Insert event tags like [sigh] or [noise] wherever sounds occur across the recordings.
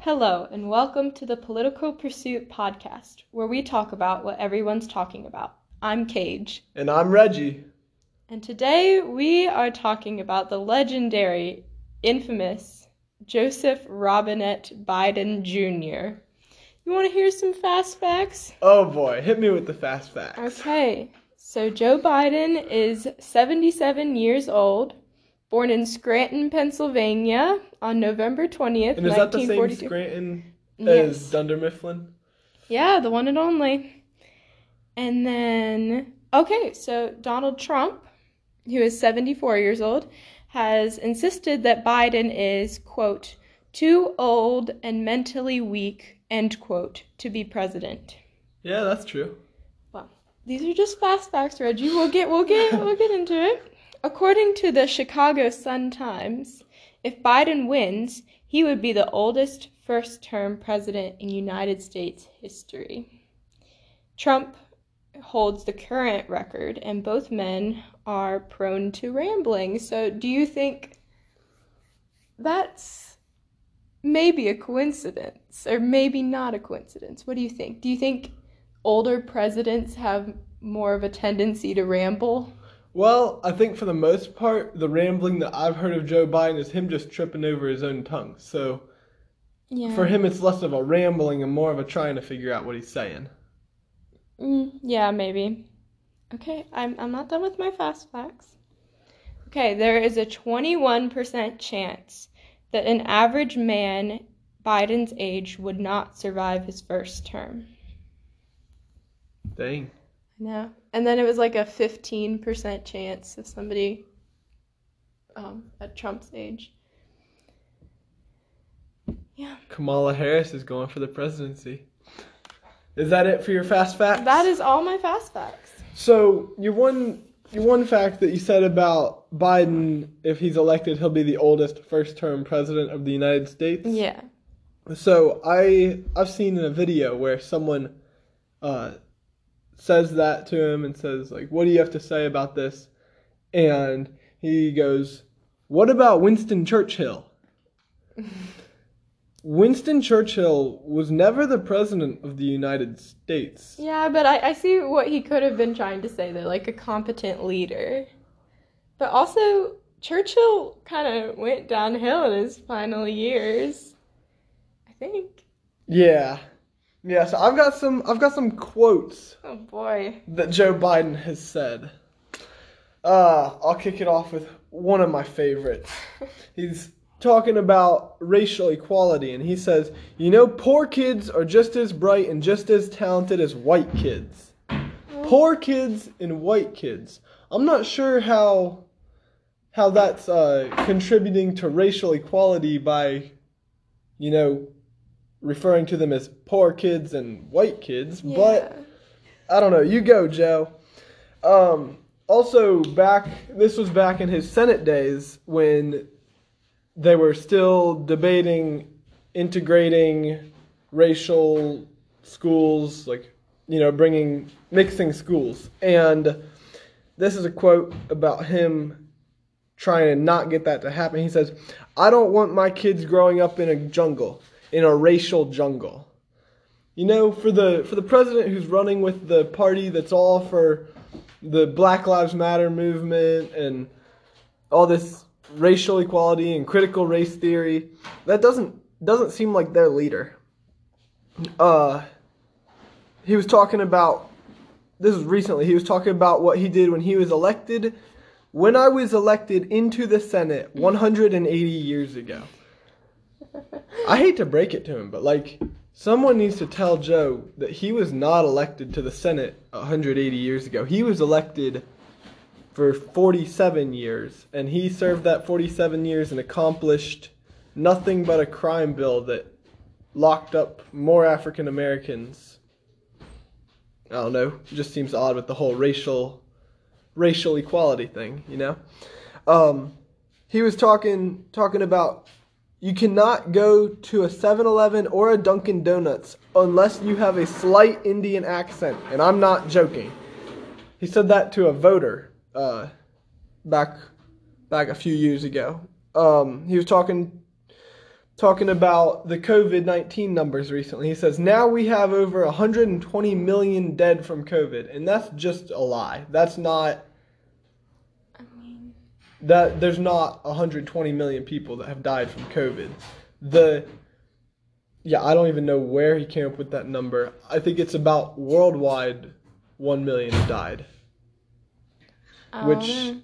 Hello, and welcome to the Political Pursuit podcast, where we talk about what everyone's talking about. I'm Cage, And I'm Reggie. and today we are talking about the legendary, infamous Joseph Robinette Biden Jr. You want to hear some fast facts? Oh boy, hit me with the fast facts. Okay, so Joe Biden is 77 years old, born in Scranton, Pennsylvania on November 20th, And is that the same 1942. Scranton Yes. as Dunder Mifflin? Yeah, the one and only. And then, okay, so Donald Trump, who is 74 years old, has insisted that Biden is, quote, too old and mentally weak, end quote, to be president. Yeah, that's true. Well, these are just fast facts, Reggie. We'll get we'll get we'll get into it. According to the Chicago Sun-Times, if Biden wins, he would be the oldest first-term president in United States history. Trump holds the current record, and both men are prone to rambling. So, do you think that's maybe a coincidence, or maybe not a coincidence? What do you think? Do you think older presidents have more of a tendency to ramble? Well, I think for the most part, the rambling that I've heard of Joe Biden is him just tripping over his own tongue. So Yeah. for him, it's less of a rambling and more of a trying to figure out what he's saying. Mm, yeah, maybe. Okay, I'm I'm not done with my fast facts. Okay, there is a 21% chance that an average man Biden's age would not survive his first term. Dang. No. And then it was like a 15% chance of somebody um, at Trump's age. Yeah. Kamala Harris is going for the presidency. Is that it for your fast facts? That is all my fast facts. So your one your one fact that you said about Biden, if he's elected, he'll be the oldest first term president of the United States. Yeah. So I I've seen in a video where someone uh, says that to him and says like, "What do you have to say about this?" And he goes, "What about Winston Churchill?" [laughs] Winston Churchill was never the president of the United States. Yeah, but I, I see what he could have been trying to say there, like a competent leader. But also, Churchill kind of went downhill in his final years. I think. Yeah. Yeah, so I've got some I've got some quotes Oh boy. that Joe Biden has said. Uh, I'll kick it off with one of my favorites. [laughs] He's talking about racial equality and he says, "You know, poor kids are just as bright and just as talented as white kids. Poor kids and white kids. I'm not sure how how that's uh, contributing to racial equality by you know referring to them as poor kids and white kids, but I don't know. You go, Joe. Um, also, back this was back in his Senate days when they were still debating integrating racial schools, like you know, bringing mixing schools. And this is a quote about him trying to not get that to happen. He says, "I don't want my kids growing up in a jungle, in a racial jungle." You know, for the for the president who's running with the party that's all for the Black Lives Matter movement and all this racial equality and critical race theory, that doesn't doesn't seem like their leader. Uh he was talking about this was recently. He was talking about what he did when he was elected when I was elected into the Senate 180 years ago. [laughs] I hate to break it to him, but like someone needs to tell Joe that he was not elected to the Senate 180 years ago. He was elected for 47 years, and he served that 47 years and accomplished nothing but a crime bill that locked up more African Americans. I don't know. It just seems odd with the whole racial racial equality thing, you know. Um, he was talking talking about you cannot go to a 7-Eleven or a Dunkin' Donuts unless you have a slight Indian accent, and I'm not joking. He said that to a voter uh, back back a few years ago. Um, he was talking talking about the COVID 19 numbers recently. He says, now we have over 120 million dead from COVID. And that's just a lie. That's not, that there's not 120 million people that have died from COVID. The, yeah, I don't even know where he came up with that number. I think it's about worldwide 1 million have died. Don't Which-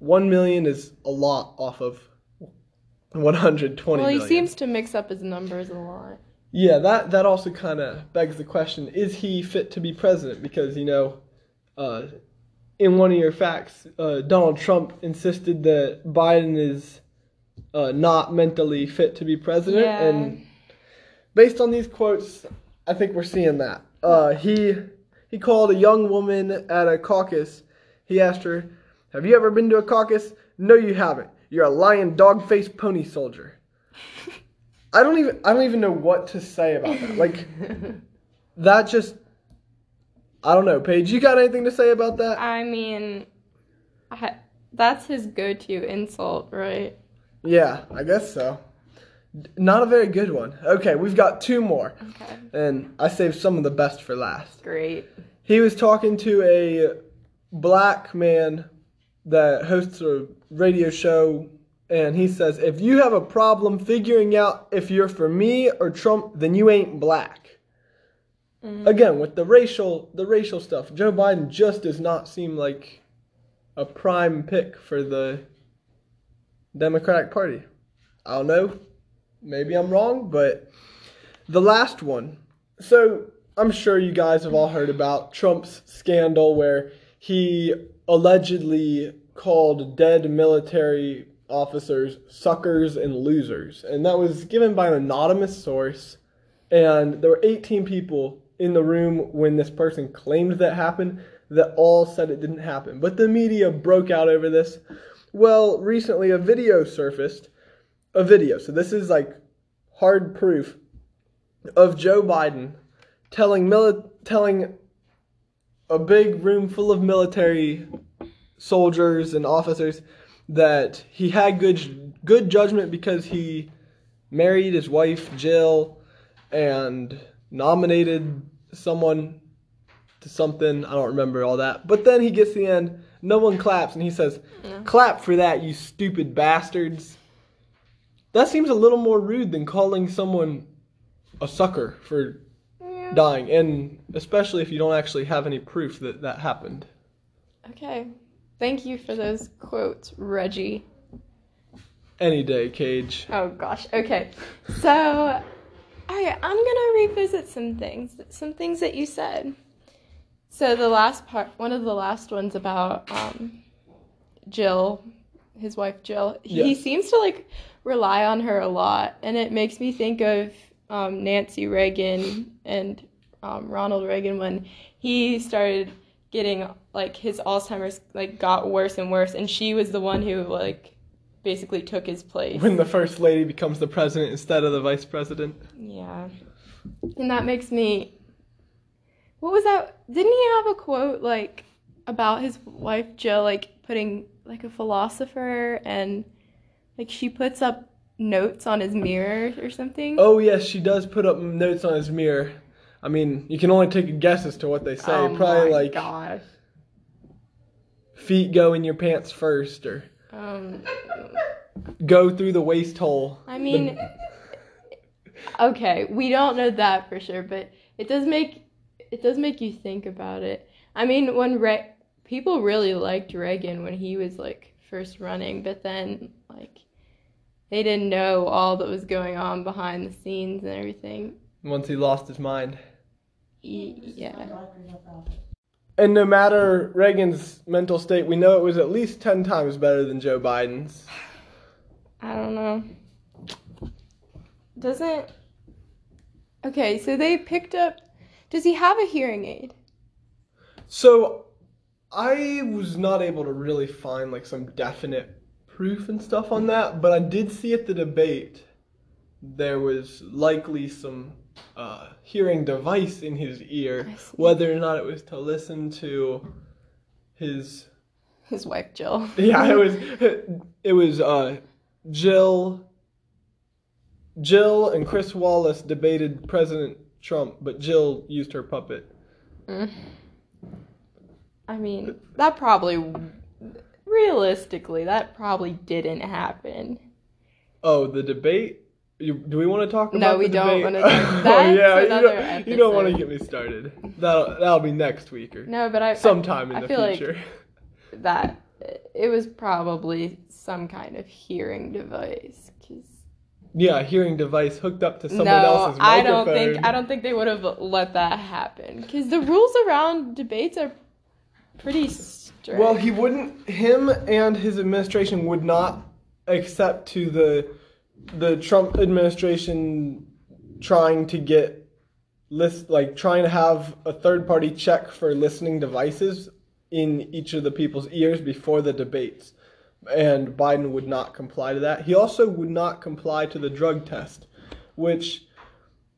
1 million is a lot off of 120 Well, he million. seems to mix up his numbers a lot. Yeah, that that also kind of begs the question: Is he fit to be president? Because you know, uh, in one of your facts, uh, Donald Trump insisted that Biden is uh, not mentally fit to be president, Yeah. and based on these quotes, I think we're seeing that. Uh, he he called a young woman at a caucus. He asked her, "Have you ever been to a caucus?" No, you haven't. You're a lying dog-faced pony soldier. [laughs] I don't even I don't even know what to say about that. Like [laughs] that just I don't know, Paige. You got anything to say about that? I mean, I, that's his go-to insult, right? Yeah, I guess so. Not a very good one. Okay, we've got two more, Okay, and I saved some of the best for last. great. He was talking to a black man that hosts a radio show, and he says, If you have a problem figuring out if you're for me or Trump, then you ain't black. Mhm. Again, with the racial the racial stuff, Joe Biden just does not seem like a prime pick for the Democratic Party. I don't know. Maybe I'm wrong, but the last one. So I'm sure you guys have all heard about Trump's scandal where he allegedly called dead military officers suckers and losers. And that was given by an anonymous source. And there were 18 people in the room when this person claimed that happened that all said it didn't happen. But the media broke out over this. Well, recently a video surfaced. A video. So this is like hard proof of Joe Biden telling mili- telling a big room full of military soldiers and officers that he had good good judgment because he married his wife Jill and nominated someone to something I don't remember all that but then he gets to the end no one claps and he says Yeah. clap for that you stupid bastards that seems a little more rude than calling someone a sucker for Yeah. dying, and especially if you don't actually have any proof that that happened. Okay. Thank you for those quotes, Reggie. Any day, Cage. Oh gosh. Okay. So, I I'm gonna revisit some things, some things that you said. So the last part, one of the last ones about um, Jill, his wife Jill. He seems to like rely on her a lot, and it makes me think of um, Nancy Reagan and um, Ronald Reagan when he started getting like his Alzheimer's like got worse and worse, and she was the one who like basically took his place. When the first lady becomes the president instead of the vice president. Yeah. And that makes me. What was that? Didn't he have a quote like about his wife Jill like putting like a philosopher and like she puts up notes on his mirror or something? Oh yes, she does put up notes on his mirror. I mean, you can only take a guess as to what they say. Oh Probably my like gosh. feet go in your pants first, or Um, go through the waist hole. I mean, okay, we don't know that for sure, but it does make it does make you think about it. I mean, when Re- people really liked Reagan when he was like first running, but then like they didn't know all that was going on behind the scenes and everything. Once he lost his mind. E- yeah. And no matter Reagan's mental state, we know it was at least 10 times better than Joe Biden's. I don't know. Doesn't Okay, so they picked up Does he have a hearing aid? So, I was not able to really find like some definite proof and stuff on that, but I did see at the debate there was likely some uh, hearing device in his ear, whether or not it was to listen to his. His wife Jill. [laughs] Yeah, it was. It was uh, Jill Jill and Chris Wallace debated President Trump, but Jill used her puppet. Mm. I mean, that probably, realistically, that probably didn't happen. Oh, the debate? You, do we want to talk about No, we [laughs] oh, don't wanna talk- oh, that's yeah, you another don't, you don't want to get me started. That'll, that'll be next week or No, but I sometime I, in I the feel like future. that it was probably some kind of hearing device. 'cause- yeah, a hearing device hooked up to someone no, else's I don't think I don't think they would have let that happen because the rules around debates are pretty strict. Well, he wouldn't. Him and his administration would not accept to the the Trump administration trying to get list like trying to have a third party check for listening devices in each of the people's ears before the debates. And Biden would not comply to that. He also would not comply to the drug test, which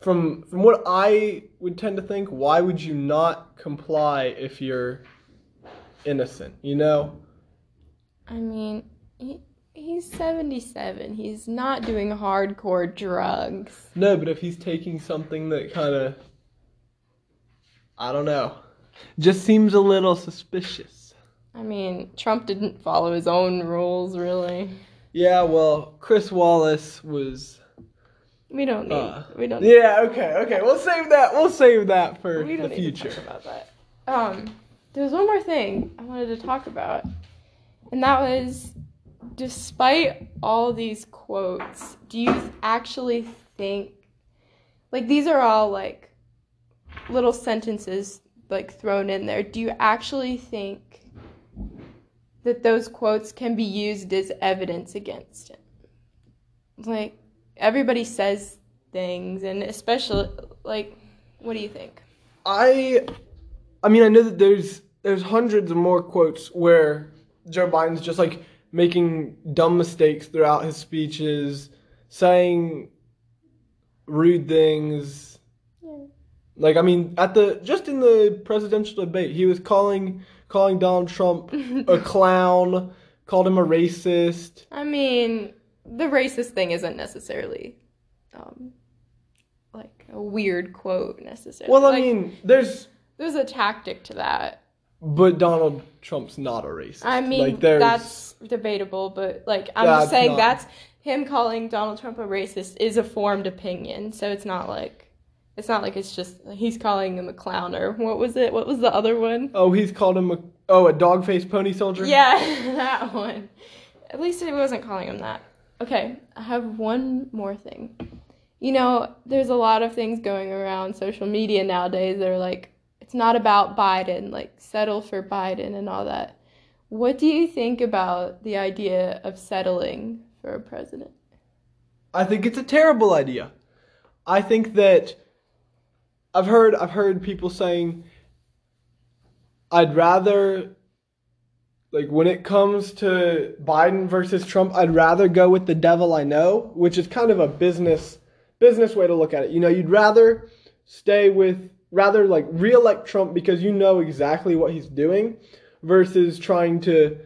from from what I would tend to think, why would you not comply if you're innocent, you know? I mean, he's seventy seven. He's not doing hardcore drugs. No, but if he's taking something that kind of, I don't know, just seems a little suspicious. I mean, Trump didn't follow his own rules really. Yeah, well, Chris Wallace was. We don't need. Uh, we don't. Yeah, okay, okay. We'll save that. We'll save that for we the don't need future. to talk about that. Um, there's one more thing I wanted to talk about, and that was, despite all these quotes, do you actually think, like these are all like little sentences like thrown in there? Do you actually think that those quotes can be used as evidence against him? Like everybody says things, and especially like, what do you think? I, I mean, I know that there's there's hundreds of more quotes where Joe Biden's just like making dumb mistakes throughout his speeches, saying rude things. Yeah. Like I mean, at the just in the presidential debate, he was calling calling Donald Trump a [laughs] clown, called him a racist. I mean, the racist thing isn't necessarily um, like a weird quote necessarily. Well, I Like, mean, there's there's a tactic to that. But Donald Trump's not a racist. I mean, like, that's debatable, but like I'm just saying not- that's him calling Donald Trump a racist is a formed opinion, so it's not like it's not like it's just he's calling him a clown or what was it? What was the other one? oh, he's called him a oh a dog faced pony soldier. Yeah, [laughs] that one. At least he wasn't calling him that. Okay, I have one more thing. You know, there's a lot of things going around social media nowadays that are like, it's not about Biden, like, settle for Biden and all that. What do you think about the idea of settling for a president? I think it's a terrible idea. I think that I've heard I've heard people saying I'd rather like when it comes to Biden versus Trump, I'd rather go with the devil I know, which is kind of a business business way to look at it. You know, you'd rather stay with rather like reelect Trump because you know exactly what he's doing versus trying to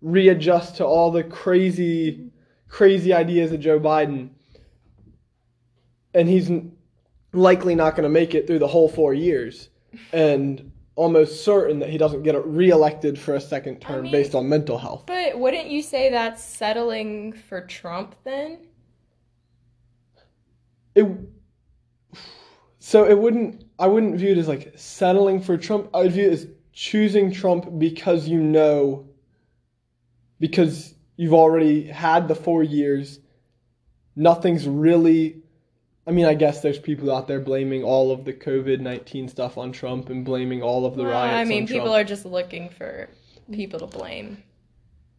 readjust to all the crazy crazy ideas of Joe Biden. And he's likely not going to make it through the whole 4 years and almost certain that he doesn't get reelected for a second term mean- based on mental health. But wouldn't you say that's settling for Trump then? it so it wouldn't I wouldn't view it as like settling for Trump. I would view it as choosing Trump because you know because you've already had the 4 years nothing's really I mean, I guess there's people out there blaming all of the COVID 19 stuff on Trump and blaming all of the Well, riots I mean, people Trump. are just looking for people to blame.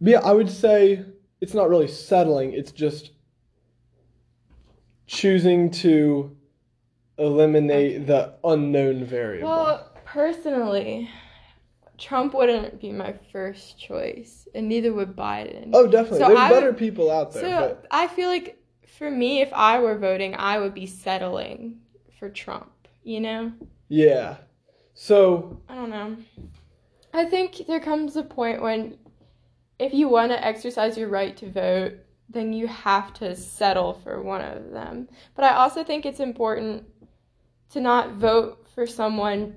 But yeah, I would say it's not really settling, it's just choosing to eliminate the unknown variable. Well, personally, Trump wouldn't be my first choice, and neither would Biden. oh, definitely. So There's I better would- people out there, so but I feel like for me, if I were voting, I would be settling for Trump. You know, yeah. So, I don't know. I think there comes a point when, if you want to exercise your right to vote, then you have to settle for one of them. But I also think it's important to not vote for someone.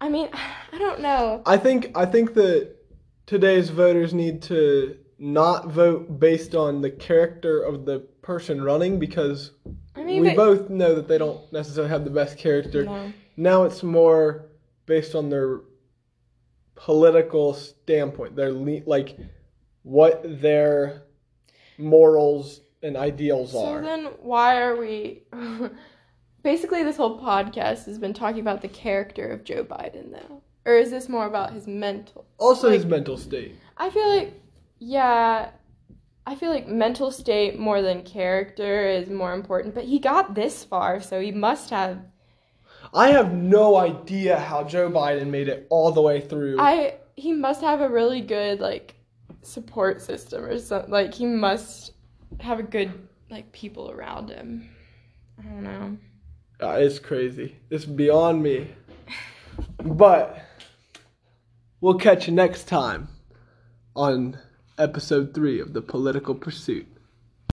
I mean, [sighs] I don't know. I think I think that today's voters need to not vote based on the character of the person running because I mean, we both know that they don't necessarily have the best character. No. Now it's more based on their political standpoint, their le- like what their morals and ideals So are. then, why are we? [laughs] Basically, this whole podcast has been talking about the character of Joe Biden, though, or is this more about his mental? also, his mental state. I feel like, yeah, I feel like mental state more than character is more important. But he got this far, so he must have. I have no idea how Joe Biden made it all the way through. I he must have a really good like support system or something. Like he must have a good like people around him. I don't know. Uh, it's crazy. It's beyond me. But we'll catch you next time on episode three of The Political Pursuit.